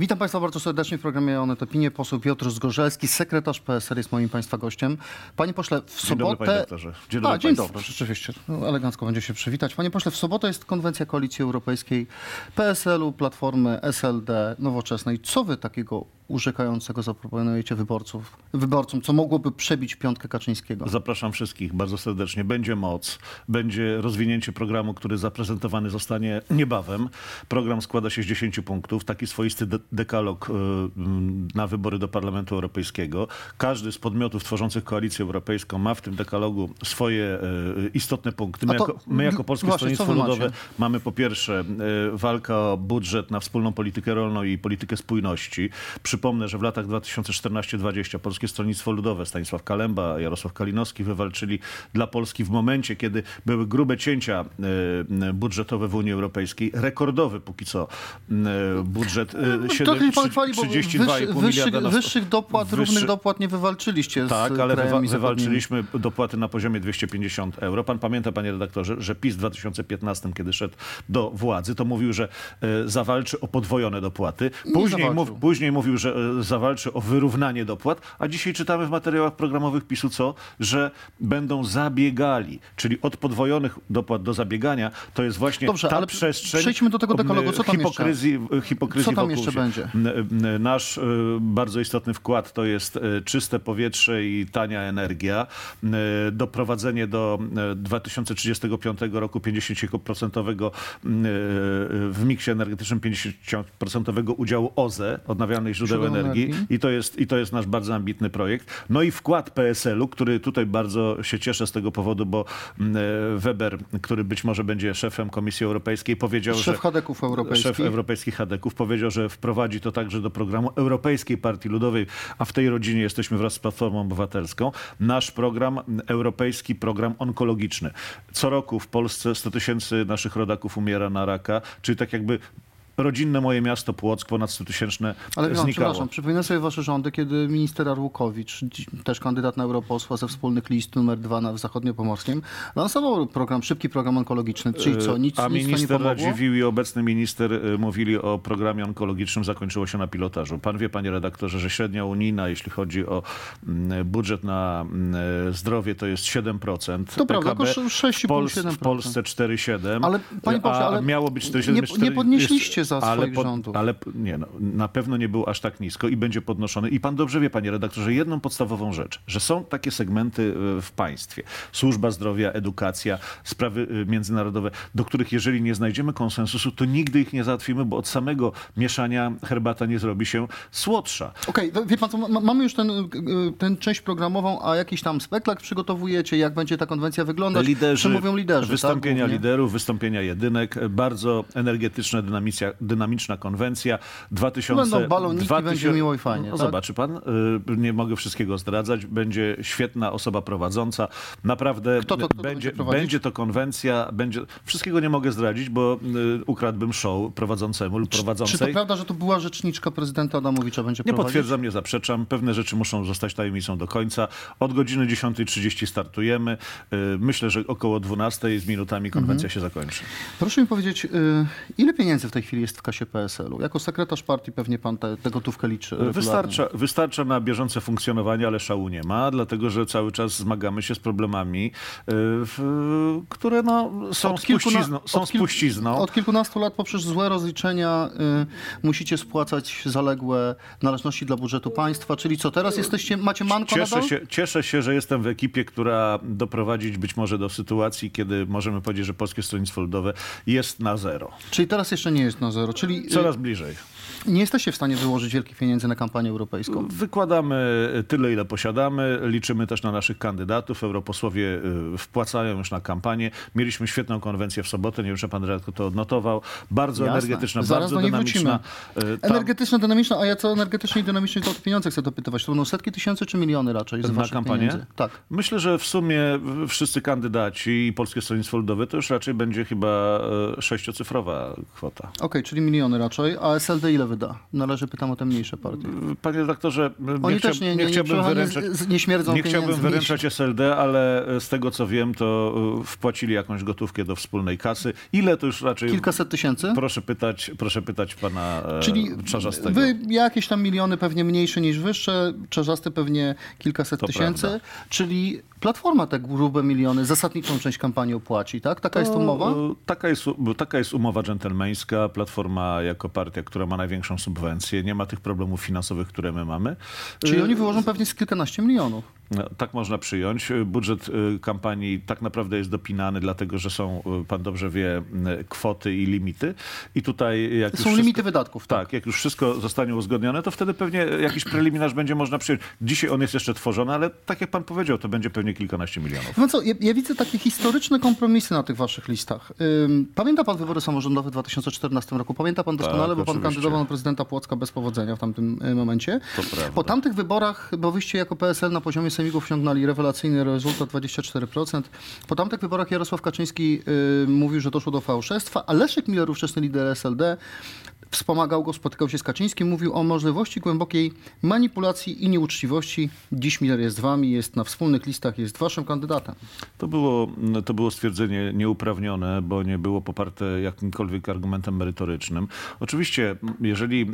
Witam Państwa bardzo serdecznie w programie Onet Opinie. Poseł Piotr Zgorzelski, sekretarz PSL jest moim Państwa gościem. Panie pośle, w Dzień dobry, sobotę... panie doktorze. Dzień dobry A, dzień dobry, rzeczywiście. No, elegancko będzie się przywitać. Panie pośle, w sobotę jest konwencja Koalicji Europejskiej PSL-u, Platformy, SLD, Nowoczesnej. Co wy takiego urzekającego zaproponujecie wyborców, wyborcom, co mogłoby przebić piątkę Kaczyńskiego? Zapraszam wszystkich bardzo serdecznie. Będzie moc, będzie rozwinięcie programu, który zaprezentowany zostanie niebawem. Program składa się z 10 punktów, taki swoisty de- dekalog y, na wybory do Parlamentu Europejskiego. Każdy z podmiotów tworzących Koalicję Europejską ma w tym dekalogu swoje y, istotne punkty. My, to- jako, my jako Polskie właśnie, Stronnictwo? Ludowe mamy po pierwsze y, walka o budżet na wspólną politykę rolną i politykę spójności. Przypomnę, że w latach 2014-2020 Polskie Stronnictwo Ludowe, Stanisław Kalemba, Jarosław Kalinowski wywalczyli dla Polski w momencie, kiedy były grube cięcia y, budżetowe w Unii Europejskiej, rekordowy póki co y, budżet y, No, siedem- Trochę mi pan trzy- chwali, bo 32,5 wyższy, wyższych, miliarda sto- wyższych dopłat, wyższy- równych dopłat nie wywalczyliście z tak, ale wywa- wywalczyliśmy dopłaty na poziomie 250 euro. Pan pamięta, panie redaktorze, że PiS w 2015, kiedy szedł do władzy, to mówił, że e, zawalczy o podwojone dopłaty. Później, mów, później mówił, że e, zawalczy o wyrównanie dopłat, a dzisiaj czytamy w materiałach programowych PiSu co? Że będą zabiegali, czyli od podwojonych dopłat do zabiegania, to jest właśnie Dobrze, ta przestrzeń przejdźmy do tego dekalogu. Co tam jeszcze? hipokryzji, hipokryzji Co tam jeszcze się. będzie? Nasz e, bardzo istotny wkład to jest e, czyste powietrze i tania energia. Doprowadzenie do e, 2035 roku 50% n- e, w miksie energetycznym 50% udziału OZE, odnawialnych źródeł Źródeł energii. energii. I to, jest, I to jest nasz bardzo ambitny projekt. No i wkład PSL-u, który tutaj bardzo się cieszę z tego powodu, bo n- Weber, który być może będzie szefem Komisji Europejskiej, powiedział, Szef że... Hadeków Europejskich. Szef europejskich Hadeków powiedział, że wprowadzi to także do programu Europejskiej Partii Ludowej, a w tej rodzinie jesteśmy wraz z Platformą Obywatelską. Nasz program, europejski program onkologiczny. Co roku w Polsce 100 tysięcy naszych rodaków umiera na raka, czyli tak jakby rodzinne moje miasto Płock, ponad 100 tysięczne Ale Jan, znikało. przepraszam, przypominam sobie wasze rządy, kiedy minister Arłukowicz, też kandydat na europosła ze wspólnych list numer dwa na w zachodniopomorskim, lansował program, szybki program onkologiczny. Czyli co, nic, A nic to nie minister pomogło? Radziwiłł i obecny minister y, mówili o programie onkologicznym, zakończyło się na pilotażu. Pan wie, panie redaktorze, że średnia unijna, jeśli chodzi o mm, budżet na mm, zdrowie, to jest 7%. To prawda, PKB około 6,5, w, Pols- 7%. w Polsce 4,7%. Ale, panie pośle, ale miało być 4,7. nie- 4, nie podnieśliście za swoich rządów. Ale nie, no, na pewno nie był aż tak nisko i będzie podnoszony. I pan dobrze wie, panie redaktorze, jedną podstawową rzecz, że są takie segmenty y, w państwie. Służba zdrowia, edukacja, sprawy y, międzynarodowe, do których jeżeli nie znajdziemy konsensusu, to nigdy ich nie załatwimy, bo od samego mieszania herbata nie zrobi się słodsza. Okej, wie pan co, ma, mamy już ten, y, ten część programową, a jakiś tam spektak przygotowujecie, jak będzie ta konwencja wyglądać? Liderzy, Przemówią liderzy, wystąpienia tak, liderów, wystąpienia jedynek, bardzo energetyczna, dynamicja, dynamiczna konwencja. 2000, Będą baloniki, będzie miło i fajnie, No, tak? Zobaczy pan, y, nie mogę wszystkiego zdradzać. Będzie świetna osoba prowadząca. Naprawdę Kto to- kto to będzie, będzie będzie to konwencja. Będzie, wszystkiego nie mogę zdradzić, bo y, ukradłbym show prowadzącemu lub prowadzącej. Czy to prawda, że to była rzeczniczka prezydenta Adamowicza będzie Nie prowadzić? potwierdzam, nie zaprzeczam. Pewne rzeczy muszą zostać tajemnicą do końca. Od godziny 10.30 startujemy. Y, Myślę, że około 12 z minutami konwencja Mhm. się zakończy. Proszę mi powiedzieć, ile pieniędzy w tej chwili jest w kasie PSL-u? Jako sekretarz partii pewnie pan tę te, gotówkę liczy. regularnie. Wystarcza, wystarcza na bieżące funkcjonowanie, ale szału nie ma, dlatego że cały czas zmagamy się z problemami, y, w, które no, są, Od kilkuna- spuścizną, są od kilku- spuścizną. Od kilkunastu lat poprzez złe rozliczenia y, musicie spłacać zaległe należności dla budżetu państwa. Czyli co, teraz jesteście, macie manko Cieszę nadal? się, cieszę się, że jestem w ekipie, która doprowadzić być może do sytuacji, kiedy możemy powiedzieć, że Polskie Stronnictwo Ludowe jest na zero. Czyli teraz jeszcze nie jest na zero. Czyli y, Coraz bliżej. nie jesteście w stanie wyłożyć wielkich pieniędzy na kampanię europejską. Wykładamy tyle, ile posiadamy. Liczymy też na naszych kandydatów. Europosłowie y, wpłacają już na kampanię. Mieliśmy świetną konwencję w sobotę. Nie wiem, czy pan redaktor to odnotował. Bardzo Jasne. energetyczna, Zaraz bardzo do niej dynamiczna. Y, tam- Energetyczna, dynamiczna, a ja co energetycznie i dynamicznie to pieniądze chcę dopytywać. To będą setki tysięcy czy miliony raczej z Na kampanię? pieniędzy? Tak. Myślę, że w sumie wszyscy kandydaci i Polskie Stronnictwo Ludowe to już raczej będzie chyba sześciocyfrowa kwota. Okej, czyli miliony raczej, a SLD ile wyda? Należy pytam o te mniejsze partie. Panie redaktorze, Oni nie, też nie, nie, nie, chciałbym wyręczać... z- nie śmierdzą Nie chciałbym wyręczać SLD, ale z tego co wiem, to y, wpłacili jakąś gotówkę do wspólnej kasy. Ile to już raczej... Kilkaset tysięcy? Proszę pytać, proszę pytać pana e, Czyli Czarzastego. wy jakieś tam miliony pewnie mniejsze niż wyższe, Czarzasty pewnie kilkaset To tysięcy, prawda. czyli Platforma te grube miliony, zasadniczą część kampanii opłaci, tak? Taka jest To, umowa? e, Taka jest, taka jest umowa dżentelmeńska. Platforma jako partia, która ma największą subwencję, nie ma tych problemów finansowych, które my mamy. Czyli E, oni wyłożą pewnie z kilkanaście milionów. Tak można przyjąć. Budżet y, kampanii tak naprawdę jest dopinany, dlatego że są, y, pan dobrze wie, y, kwoty i limity. I tutaj jak Są wszystko- limity wydatków, tak? Tak, jak już wszystko zostanie uzgodnione, to wtedy pewnie jakiś preliminarz będzie można przyjąć. Dzisiaj on jest jeszcze tworzony, ale tak jak pan powiedział, to będzie pewnie kilkanaście milionów. No co, ja, ja widzę takie historyczne kompromisy na tych waszych listach. Pamięta pan wybory samorządowe w 2014 roku? Pamięta pan doskonale, Tak, bo pan oczywiście. kandydował na prezydenta Płocka bez powodzenia w tamtym momencie. To prawda. Po tamtych wyborach, bo wyście jako PSL na poziomie sejmików osiągnęli rewelacyjny rezultat 24%. Po tamtych wyborach Jarosław Kaczyński y, mówił, że doszło do fałszerstwa, a Leszek Miller, ówczesny lider SLD, wspomagał go, spotykał się z Kaczyńskim, mówił o możliwości głębokiej manipulacji i nieuczciwości. Dziś Miller jest z wami, jest na wspólnych listach, jest waszym kandydatem. To było, to było stwierdzenie nieuprawnione, bo nie było poparte jakimkolwiek argumentem merytorycznym. Oczywiście, jeżeli e,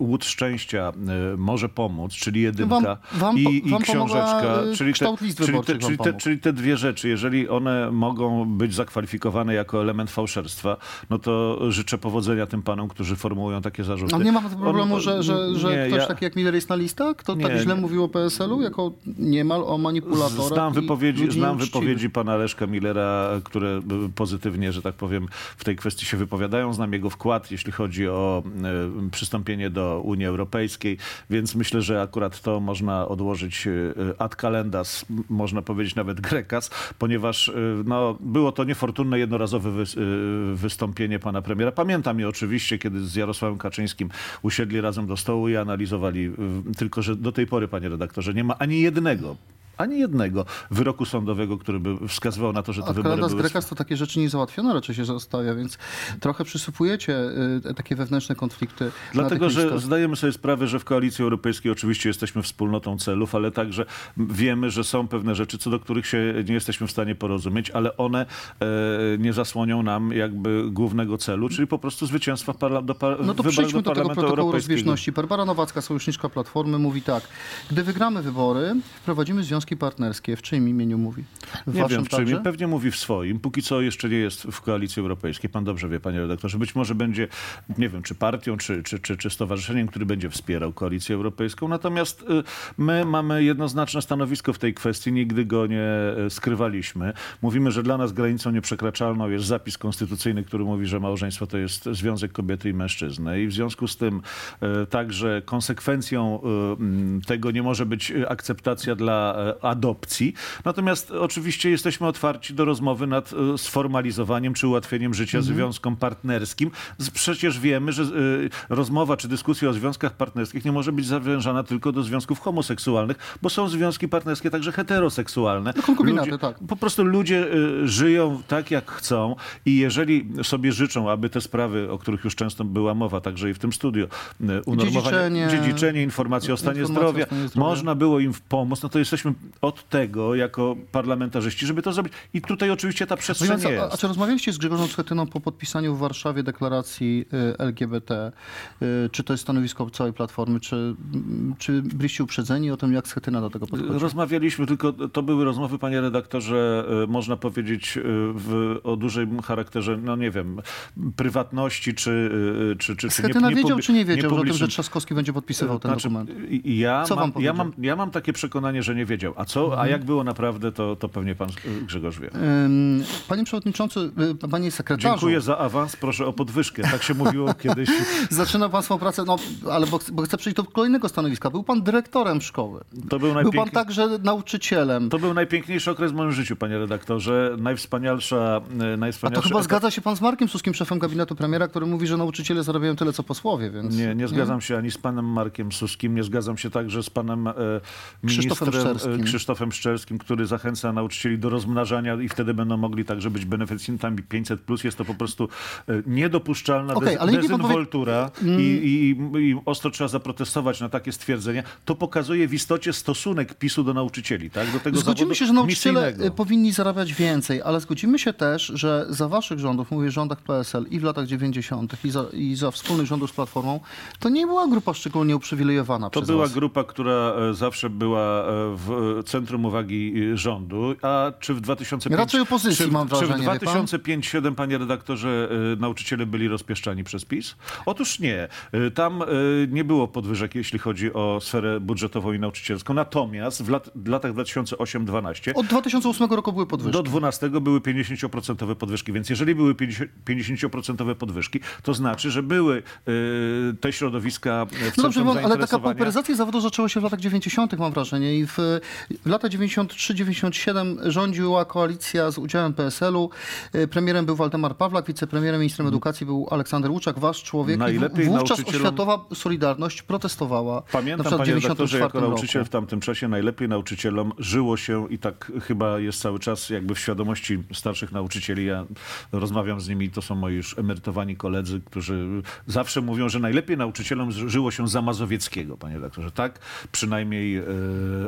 łód szczęścia e, może pomóc, czyli jedynka Wam- wam i, wam książeczka, e, czyli te, czyli, te, czyli, te, czyli te dwie rzeczy, jeżeli one mogą być zakwalifikowane jako element fałszerstwa, no to życzę powodzenia tym panom, którzy formułują takie zarzuty. Ale nie ma problemu, On- że, że, że nie, ktoś ja- taki jak Miller jest na listach? Kto tak Nie, źle nie. mówił o PSL-u jako niemal o manipulatorach Znam wypowiedzi, znam wypowiedzi pana Leszka Millera, które pozytywnie, że tak powiem, w tej kwestii się wypowiadają. Znam jego wkład, jeśli chodzi o y, przystąpienie do Unii Europejskiej, więc myślę, że akurat to można odłożyć y, ad calendas, można powiedzieć nawet grekas, ponieważ y, no, było to niefortunne, jednorazowe wys- wystąpienie pana premiera. Pamiętam je oczywiście, kiedy z Jarosławem Kaczyńskim usiedli razem do stołu i analizowali, tylko że do tej pory, panie redaktorze, nie ma ani jednego ani jednego wyroku sądowego, który by wskazywał na to, że te A wybory były... Grekas to takie rzeczy niezałatwione raczej się zostawia, więc trochę przysypujecie y, takie wewnętrzne konflikty. Dlatego, że listach. zdajemy sobie sprawę, że w koalicji europejskiej oczywiście jesteśmy wspólnotą celów, ale także wiemy, że są pewne rzeczy, co do których się nie jesteśmy w stanie porozumieć, ale one e, nie zasłonią nam jakby głównego celu, czyli po prostu zwycięstwa parla- do, par- No to przejdźmy do tego Parlamentu protokołu rozbieżności. Barbara Nowacka, sojuszniczka Platformy, mówi tak. Gdy wygramy wybory, wprowadzimy związki partnerskie. W czyim imieniu mówi? W Nie wiem, w czym. także? Pewnie mówi w swoim. Póki co jeszcze nie jest w koalicji europejskiej. Pan dobrze wie, panie redaktorze. Być może będzie, nie wiem, czy partią, czy, czy, czy, czy stowarzyszeniem, który będzie wspierał koalicję europejską. Natomiast y, my mamy jednoznaczne stanowisko w tej kwestii. Nigdy go nie y, skrywaliśmy. Mówimy, że dla nas granicą nieprzekraczalną jest zapis konstytucyjny, który mówi, że małżeństwo to jest związek kobiety i mężczyzny. I w związku z tym y, także konsekwencją tego nie może być akceptacja dla adopcji. Natomiast oczywiście jesteśmy otwarci do rozmowy nad e, sformalizowaniem czy ułatwieniem życia Mhm. związkom partnerskim. Przecież wiemy, że e, rozmowa czy dyskusja o związkach partnerskich nie może być zawężana tylko do związków homoseksualnych, bo są związki partnerskie także heteroseksualne. No, konkubinaty, tak. Po prostu ludzie e, żyją tak, jak chcą i jeżeli sobie życzą, aby te sprawy, o których już często była mowa, także i w tym studiu, unormowanie, Dziedziczenie. dziedziczenie informacji o stanie Informacja o zdrowia, stanie zdrowia. można było im pomóc, no to jesteśmy od tego jako parlamentarzyści, żeby to zrobić. I tutaj oczywiście ta przestrzeń Mówiąc, a, a jest. czy rozmawialiście z Grzegorzem Schetyną po podpisaniu w Warszawie deklaracji y, LGBT? Y, Czy to jest stanowisko całej Platformy? Czy, mm, czy byliście uprzedzeni o tym, jak Schetyna do tego podchodzi? Rozmawialiśmy, tylko to były rozmowy, panie redaktorze, e, można powiedzieć w, o dużym charakterze, no nie wiem, prywatności, czy... czy, czy, czy Schetyna wiedział, publi- czy nie wiedział o tym, że. Trzaskowski będzie podpisywał ten Znaczy, dokument? ja, Co wam mam, ja, mam, ja mam takie przekonanie, że nie wiedział. A co, a jak było naprawdę, to, to pewnie pan e, Grzegorz wie. Panie przewodniczący, y, panie sekretarzu. Dziękuję za awans, proszę o podwyżkę. Tak się mówiło kiedyś. Zaczyna pan swoją pracę, no ale bo, bo chcę przejść do kolejnego stanowiska. Był pan dyrektorem szkoły. To był, Był pan najpiękniej... także nauczycielem. to był najpiękniejszy okres w moim życiu, panie redaktorze. Najwspanialsza, e, A najwspanialsza to chyba etap- zgadza się pan z Markiem Suskim, szefem gabinetu premiera, który mówi, że nauczyciele zarabiają tyle, co posłowie, więc... Nie, nie zgadzam się ani z panem Markiem Suskim, nie zgadzam się także z panem e, Krzysztofem ministrem, Szczerskim. Krzysztofem Szczerskim, który zachęca nauczycieli do rozmnażania i wtedy będą mogli także być beneficjentami 500+. Plus. Jest to po prostu e, niedopuszczalna Okej, dez- dezynwoltura i, i, i ostro trzeba zaprotestować na takie stwierdzenia. To pokazuje w istocie stosunek PiSu do nauczycieli, tak? Do tego Zgodzimy się, że nauczyciele misyjnego. y, powinni zarabiać więcej, ale zgodzimy się też, że za waszych rządów, mówię o rządach PSL i w latach 90. i za, i za wspólnych rządów z Platformą, to nie była grupa szczególnie uprzywilejowana To była was. grupa, która e, zawsze była e, w e, centrum uwagi e, rządu, a czy w 2005... Raczej opozycji, czy, mam Czy w wrażenie, wie pan? 2005-2007, panie redaktorze, e, nauczyciele byli rozpieszczani przez PiS? Otóż nie. E, Tam e, nie było podwyżek, jeśli chodzi o sferę budżetową i nauczycielską. Natomiast w, lat, w latach 2008-2012 Od 2008 roku były podwyżki. do 12 były 50% podwyżki, więc jeżeli były 50 50% podwyżki, to znaczy, że były te środowiska w No dobrze, ale taka pauperyzacja zawodu zaczęła się w latach 90., mam wrażenie. I w, w latach 93-97 rządziła koalicja z udziałem PSL-u. Y, Premierem był Waldemar Pawlak, wicepremierem, ministrem edukacji był Aleksander Łuczak, wasz człowiek. I Najlepiej wówczas nauczycielom- Oświatowa Solidarność protestowała. na Pamiętam, w panie redaktorze, 94 jako nauczyciel roku. w tamtym czasie najlepiej nauczycielom żyło się i tak chyba jest cały czas jakby w świadomości starszych nauczycieli. Ja rozmawiam z nimi, to są moi już emerytowani koledzy, którzy zawsze mówią, że najlepiej nauczycielom ży- żyło się za Mazowieckiego, panie redaktorze. Tak przynajmniej e,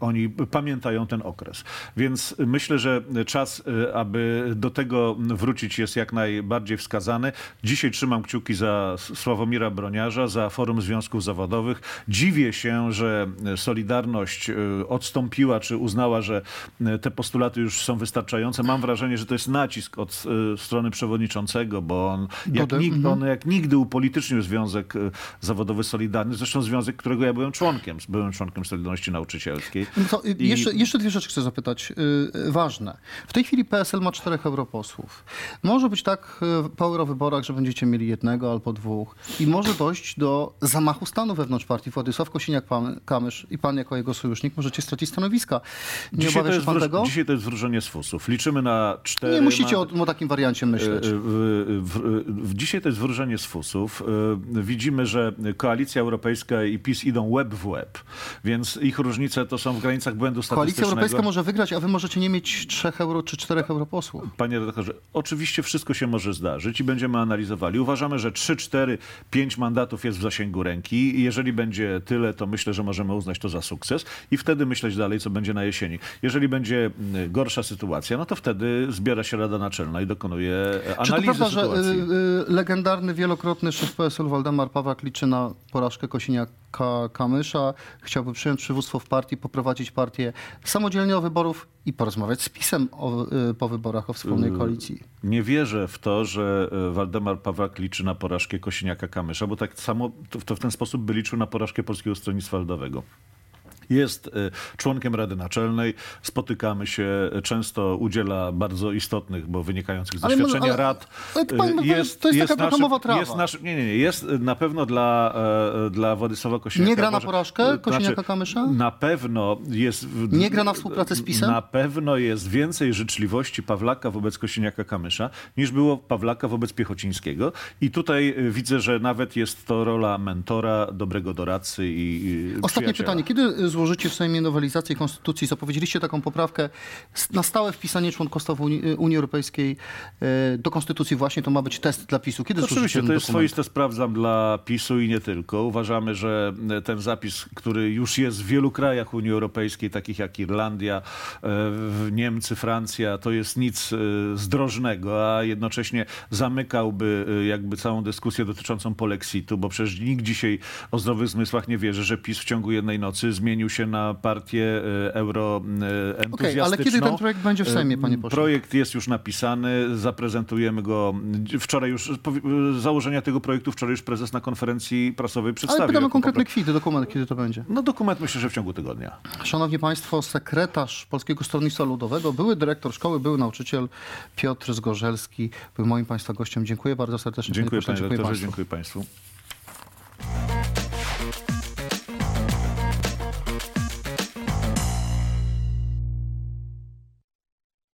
oni pamiętają ten okres. Więc myślę, że czas, e, aby do tego wrócić jest jak najbardziej wskazany. Dzisiaj trzymam kciuki za Sławomira Broniarza, za Forum Związków Zawodowych. Dziwię się, że Solidarność e, odstąpiła, czy uznała, że e, te postulaty już są wystarczające. Mam wrażenie, że to jest nacisk od strony przewodniczącego, bo on jak, Godem, nig- mhm. on jak nigdy upolitycznił Związek Zawodowy Solidarny, zresztą związek, którego ja byłem członkiem, byłem członkiem Solidarności Nauczycielskiej. No y, I- jeszcze, jeszcze dwie rzeczy chcę zapytać. Y, ważne. W tej chwili PSL ma czterech europosłów. Może być tak y, po eurowyborach, że będziecie mieli jednego albo dwóch. I może dojść do zamachu stanu wewnątrz partii. Władysław Kosiniak-Kamysz i pan jako jego sojusznik możecie stracić stanowiska. Nie Dzisiaj obawia się pan tego? dzisiaj to jest wróżenie z fusów. Liczymy na cztery... Nie musicie o, o takim wariancie myśleć. E, W, w, w, dzisiaj to jest wróżenie z fusów. Widzimy, że Koalicja Europejska i PiS idą łeb w łeb, więc ich różnice to są w granicach błędu Koalicja statystycznego. Europejska może wygrać, a wy możecie nie mieć trzech euro czy czterech europosłów. Panie redaktorze, oczywiście wszystko się może zdarzyć i będziemy analizowali. Uważamy, że 3, 4, 5 mandatów jest w zasięgu ręki jeżeli będzie tyle, to myślę, że możemy uznać to za sukces i wtedy myśleć dalej, co będzie na jesieni. Jeżeli będzie mm, gorsza sytuacja, no to wtedy zbiera się Rada Naczelna i dokonuje e, Czy to analizy prawda, że sytuacji. y, y, legendarny, wielokrotny szef PSL Waldemar Pawlak liczy na porażkę Kosiniaka-Kamysza, chciałby przyjąć przywództwo w partii, poprowadzić partię samodzielnie o wyborów i porozmawiać z PiSem o, y, po wyborach o wspólnej koalicji? Nie wierzę w to, że e, Waldemar Pawlak liczy na porażkę Kosiniaka-Kamysza, bo tak samo to, to w ten sposób by liczył na porażkę Polskiego Stronnictwa Ludowego. Jest e, członkiem Rady Naczelnej, spotykamy się, e, często udziela bardzo istotnych, bo wynikających z doświadczenia ale- rad. ale to pan- E, to jest- jest taka programowa trawa. Jest nasz, nie, nie, nie. Jest e, na pewno dla, dla Władysława Kosiniaka. Nie gra na porażkę Kosiniaka-Kamysza? Na pewno jest... Nie gra na współpracę z PiSem? Na pewno jest więcej życzliwości Pawlaka wobec Kosiniaka-Kamysza niż było Pawlaka wobec Piechocińskiego. I tutaj widzę, że nawet jest to rola mentora, dobrego doradcy i, i Ostatnie pytanie. Kiedy złożycie w Sejmie nowelizację Konstytucji? Zapowiedzieliście taką poprawkę na stałe wpisanie członkostwa w Unii, Unii Europejskiej y, do Konstytucji właśnie. To ma być test dla PiSu. Kiedy złożycie Oczywiście, to jest swoiste sprawdzam dla PiSu i nie tylko. Uważamy, że e, ten zapis, który już jest w wielu krajach Unii Europejskiej, takich jak Irlandia, e, w- Niemcy, Francja, to jest nic e, zdrożnego, a jednocześnie zamykałby e, jakby całą dyskusję dotyczącą polexitu, bo przecież nikt dzisiaj o zdrowych zmysłach nie wierzy, że PiS w ciągu jednej nocy zmienił się na partię e, euro e, entuzjastyczną. ale kiedy ten projekt będzie w Sejmie, panie pośle? Projekt jest już napisany, zaprezentujemy go wczoraj już, założenia tego projektu wczoraj już prezes na konferencji prasowej przedstawił. Ale pytamy konkretne popra- kwity, dokument, kiedy to będzie. No dokument myślę, że w ciągu tygodnia. Szanowni Państwo, sekretarz Polskiego Stronnictwa Ludowego, były dyrektor szkoły, były nauczyciel Piotr Zgorzelski, był moim Państwa gościem. Dziękuję bardzo serdecznie. Dziękuję pośle, panie doktorze, Państwu. dziękuję państwu.